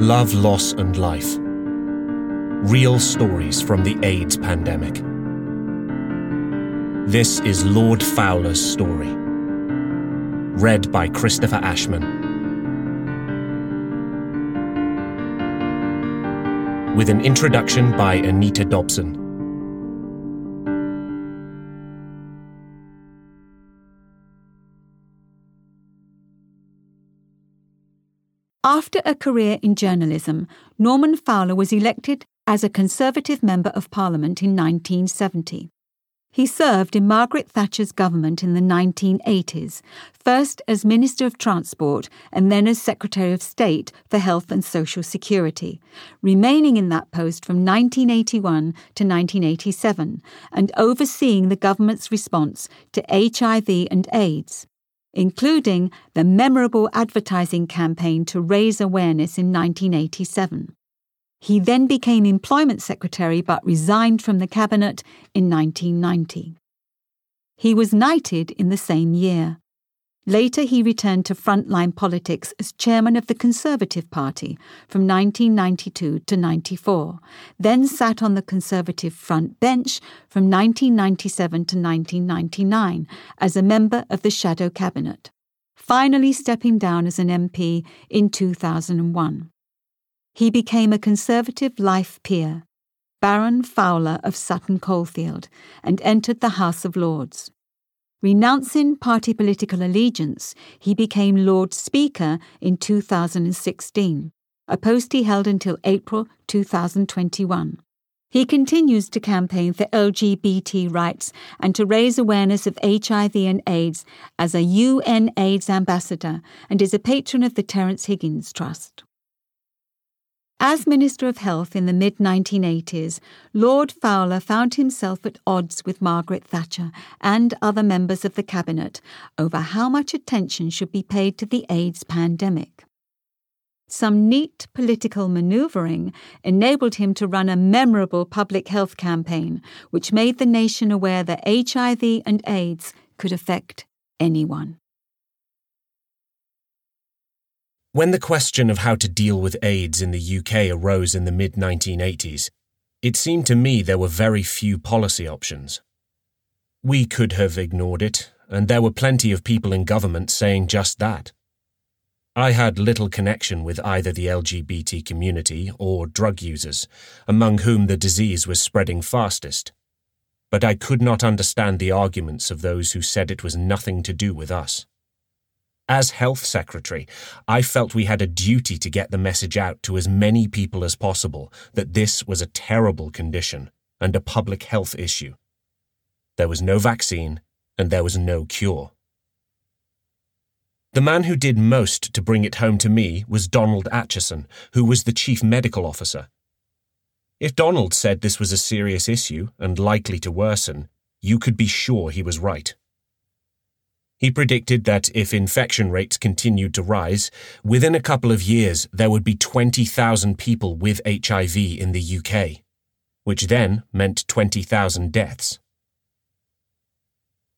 Love, Loss and Life. Real stories from the AIDS pandemic. This is Lord Fowler's story. Read by Christopher Ashman. With an introduction by Anita Dobson. After a career in journalism, Norman Fowler was elected as a Conservative Member of Parliament in 1970. He served in Margaret Thatcher's government in the 1980s, first as Minister of Transport and then as Secretary of State for Health and Social Security, remaining in that post from 1981 to 1987 and overseeing the government's response to HIV and AIDS including the memorable advertising campaign to raise awareness in 1987. He then became Employment Secretary but resigned from the Cabinet in 1990. He was knighted in the same year. Later, he returned to frontline politics as chairman of the Conservative Party from 1992 to 94, then sat on the Conservative front bench from 1997 to 1999 as a member of the Shadow Cabinet, finally stepping down as an MP in 2001. He became a Conservative life peer, Baron Fowler of Sutton Coldfield, and entered the House of Lords. Renouncing party political allegiance, he became Lord Speaker in 2016, a post he held until April 2021. He continues to campaign for LGBT rights and to raise awareness of HIV and AIDS as a UN AIDS ambassador and is a patron of the Terrence Higgins Trust. As Minister of Health in the mid 1980s, Lord Fowler found himself at odds with Margaret Thatcher and other members of the Cabinet over how much attention should be paid to the AIDS pandemic. Some neat political manoeuvring enabled him to run a memorable public health campaign, which made the nation aware that HIV and AIDS could affect anyone. When the question of how to deal with AIDS in the UK arose in the mid 1980s, it seemed to me there were very few policy options. We could have ignored it, and there were plenty of people in government saying just that. I had little connection with either the LGBT community or drug users, among whom the disease was spreading fastest. But I could not understand the arguments of those who said it was nothing to do with us. As Health Secretary, I felt we had a duty to get the message out to as many people as possible that this was a terrible condition and a public health issue. There was no vaccine and there was no cure. The man who did most to bring it home to me was Donald Acheson, who was the Chief Medical Officer. If Donald said this was a serious issue and likely to worsen, you could be sure he was right. He predicted that if infection rates continued to rise, within a couple of years there would be 20,000 people with HIV in the UK, which then meant 20,000 deaths.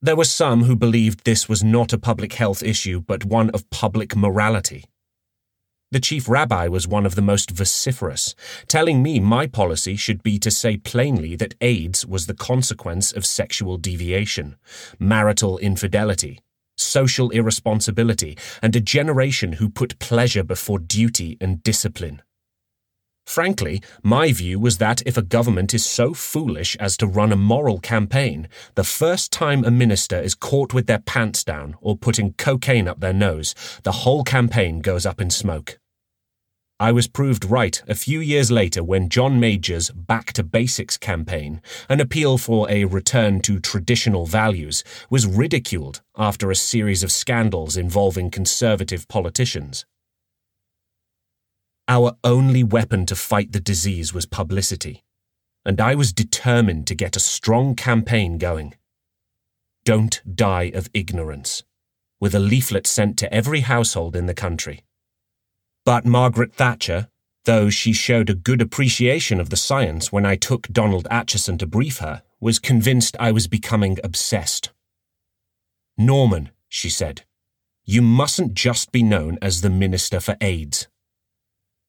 There were some who believed this was not a public health issue but one of public morality. The chief rabbi was one of the most vociferous, telling me my policy should be to say plainly that AIDS was the consequence of sexual deviation, marital infidelity, social irresponsibility, and a generation who put pleasure before duty and discipline. Frankly, my view was that if a government is so foolish as to run a moral campaign, the first time a minister is caught with their pants down or putting cocaine up their nose, the whole campaign goes up in smoke. I was proved right a few years later when John Major's Back to Basics campaign, an appeal for a return to traditional values, was ridiculed after a series of scandals involving conservative politicians. Our only weapon to fight the disease was publicity, and I was determined to get a strong campaign going. Don't die of ignorance, with a leaflet sent to every household in the country. But Margaret Thatcher, though she showed a good appreciation of the science when I took Donald Acheson to brief her, was convinced I was becoming obsessed. Norman, she said, you mustn't just be known as the Minister for AIDS.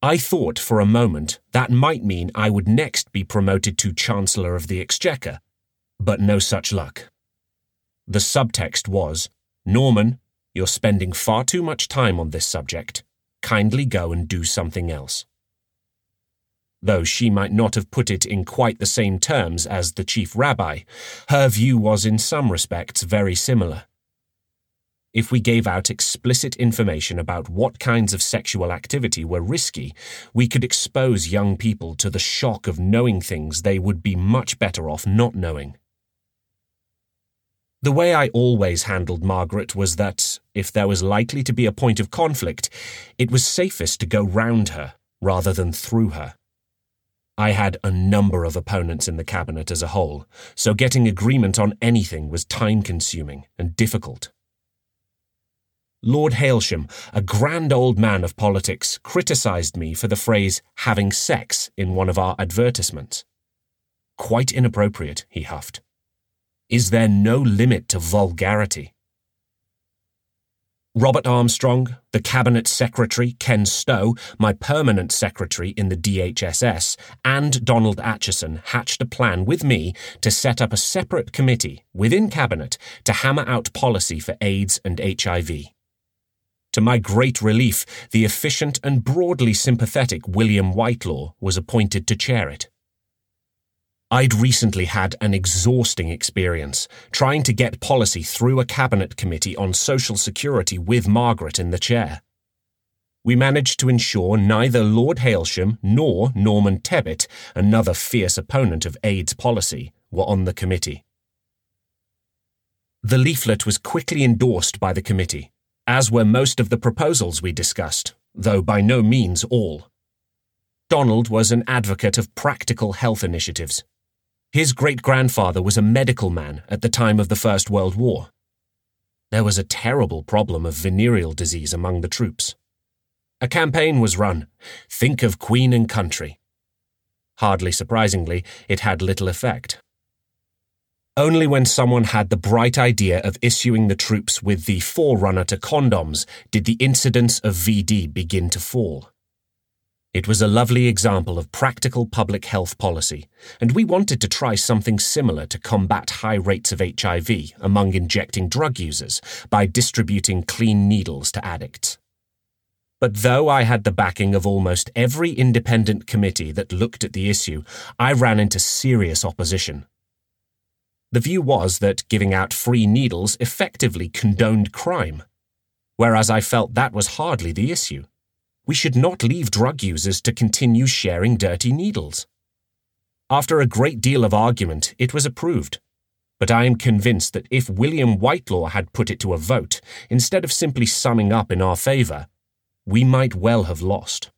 I thought for a moment that might mean I would next be promoted to Chancellor of the Exchequer, but no such luck. The subtext was Norman, you're spending far too much time on this subject. Kindly go and do something else. Though she might not have put it in quite the same terms as the chief rabbi, her view was in some respects very similar if we gave out explicit information about what kinds of sexual activity were risky, we could expose young people to the shock of knowing things they would be much better off not knowing. The way I always handled Margaret was that, if there was likely to be a point of conflict, it was safest to go round her rather than through her. I had a number of opponents in the cabinet as a whole, so getting agreement on anything was time consuming and difficult. Lord Hailsham, a grand old man of politics, criticised me for the phrase having sex in one of our advertisements. Quite inappropriate, he huffed. Is there no limit to vulgarity? Robert Armstrong, the Cabinet Secretary, Ken Stowe, my permanent secretary in the DHSS, and Donald Acheson hatched a plan with me to set up a separate committee within Cabinet to hammer out policy for AIDS and HIV. To my great relief, the efficient and broadly sympathetic William Whitelaw was appointed to chair it. I'd recently had an exhausting experience trying to get policy through a cabinet committee on social security with Margaret in the chair. We managed to ensure neither Lord Hailsham nor Norman Tebbit, another fierce opponent of AIDS policy, were on the committee. The leaflet was quickly endorsed by the committee, as were most of the proposals we discussed, though by no means all. Donald was an advocate of practical health initiatives. His great grandfather was a medical man at the time of the First World War. There was a terrible problem of venereal disease among the troops. A campaign was run Think of Queen and Country. Hardly surprisingly, it had little effect. Only when someone had the bright idea of issuing the troops with the forerunner to condoms did the incidence of VD begin to fall. It was a lovely example of practical public health policy, and we wanted to try something similar to combat high rates of HIV among injecting drug users by distributing clean needles to addicts. But though I had the backing of almost every independent committee that looked at the issue, I ran into serious opposition. The view was that giving out free needles effectively condoned crime, whereas I felt that was hardly the issue. We should not leave drug users to continue sharing dirty needles. After a great deal of argument, it was approved. But I am convinced that if William Whitelaw had put it to a vote, instead of simply summing up in our favour, we might well have lost.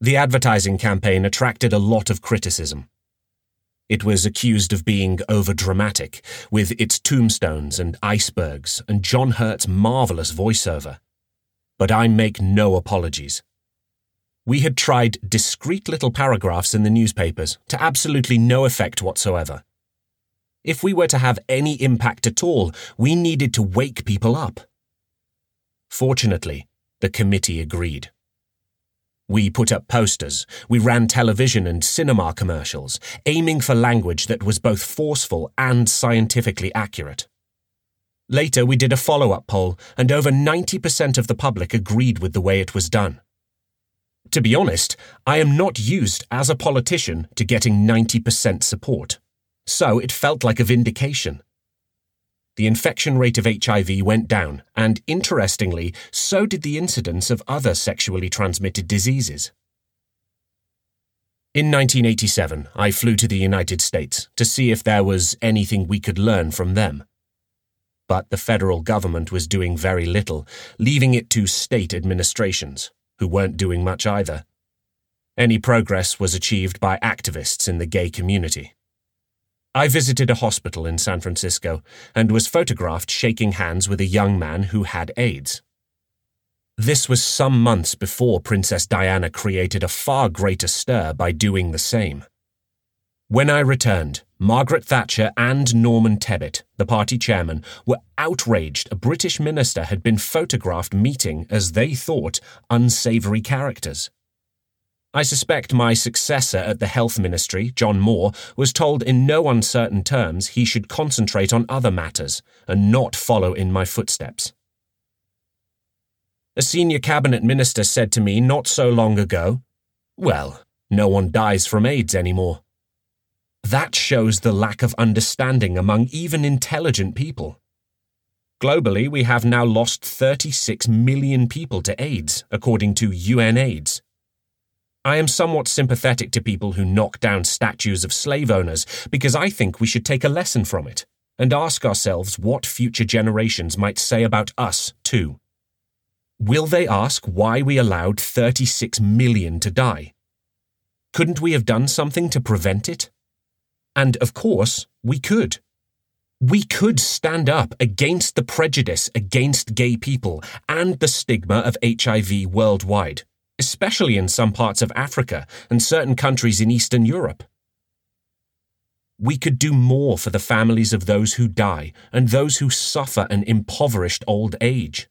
The advertising campaign attracted a lot of criticism. It was accused of being overdramatic, with its tombstones and icebergs and John Hurt's marvellous voiceover. But I make no apologies. We had tried discreet little paragraphs in the newspapers to absolutely no effect whatsoever. If we were to have any impact at all, we needed to wake people up. Fortunately, the committee agreed. We put up posters, we ran television and cinema commercials, aiming for language that was both forceful and scientifically accurate. Later, we did a follow up poll, and over 90% of the public agreed with the way it was done. To be honest, I am not used as a politician to getting 90% support, so it felt like a vindication the infection rate of HIV went down, and interestingly, so did the incidence of other sexually transmitted diseases. In 1987, I flew to the United States to see if there was anything we could learn from them. But the federal government was doing very little, leaving it to state administrations, who weren't doing much either. Any progress was achieved by activists in the gay community. I visited a hospital in San Francisco and was photographed shaking hands with a young man who had AIDS. This was some months before Princess Diana created a far greater stir by doing the same. When I returned, Margaret Thatcher and Norman Tebbit, the party chairman, were outraged a British minister had been photographed meeting, as they thought, unsavoury characters. I suspect my successor at the Health Ministry, John Moore, was told in no uncertain terms he should concentrate on other matters and not follow in my footsteps. A senior cabinet minister said to me not so long ago, Well, no one dies from AIDS anymore. That shows the lack of understanding among even intelligent people. Globally, we have now lost 36 million people to AIDS, according to UNAIDS. I am somewhat sympathetic to people who knock down statues of slave owners because I think we should take a lesson from it and ask ourselves what future generations might say about us, too. Will they ask why we allowed 36 million to die? Couldn't we have done something to prevent it? And of course, we could. We could stand up against the prejudice against gay people and the stigma of HIV worldwide especially in some parts of Africa and certain countries in Eastern Europe. We could do more for the families of those who die and those who suffer an impoverished old age.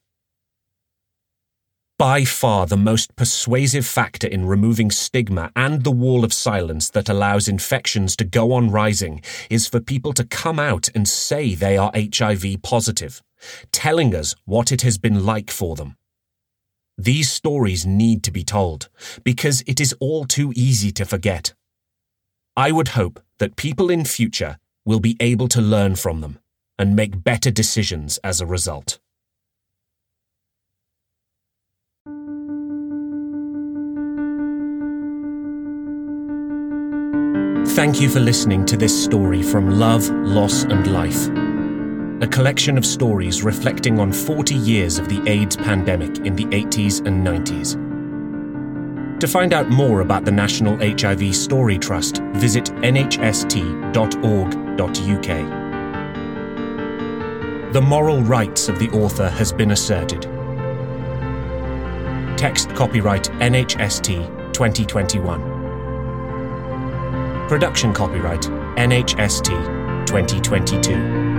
By far the most persuasive factor in removing stigma and the wall of silence that allows infections to go on rising is for people to come out and say they are HIV positive, telling us what it has been like for them. These stories need to be told because it is all too easy to forget. I would hope that people in future will be able to learn from them and make better decisions as a result. Thank you for listening to this story from Love, Loss and Life a collection of stories reflecting on 40 years of the AIDS pandemic in the 80s and 90s. To find out more about the National HIV Story Trust, visit nhst.org.uk. The moral rights of the author has been asserted. Text copyright NHST 2021. Production copyright NHST 2022.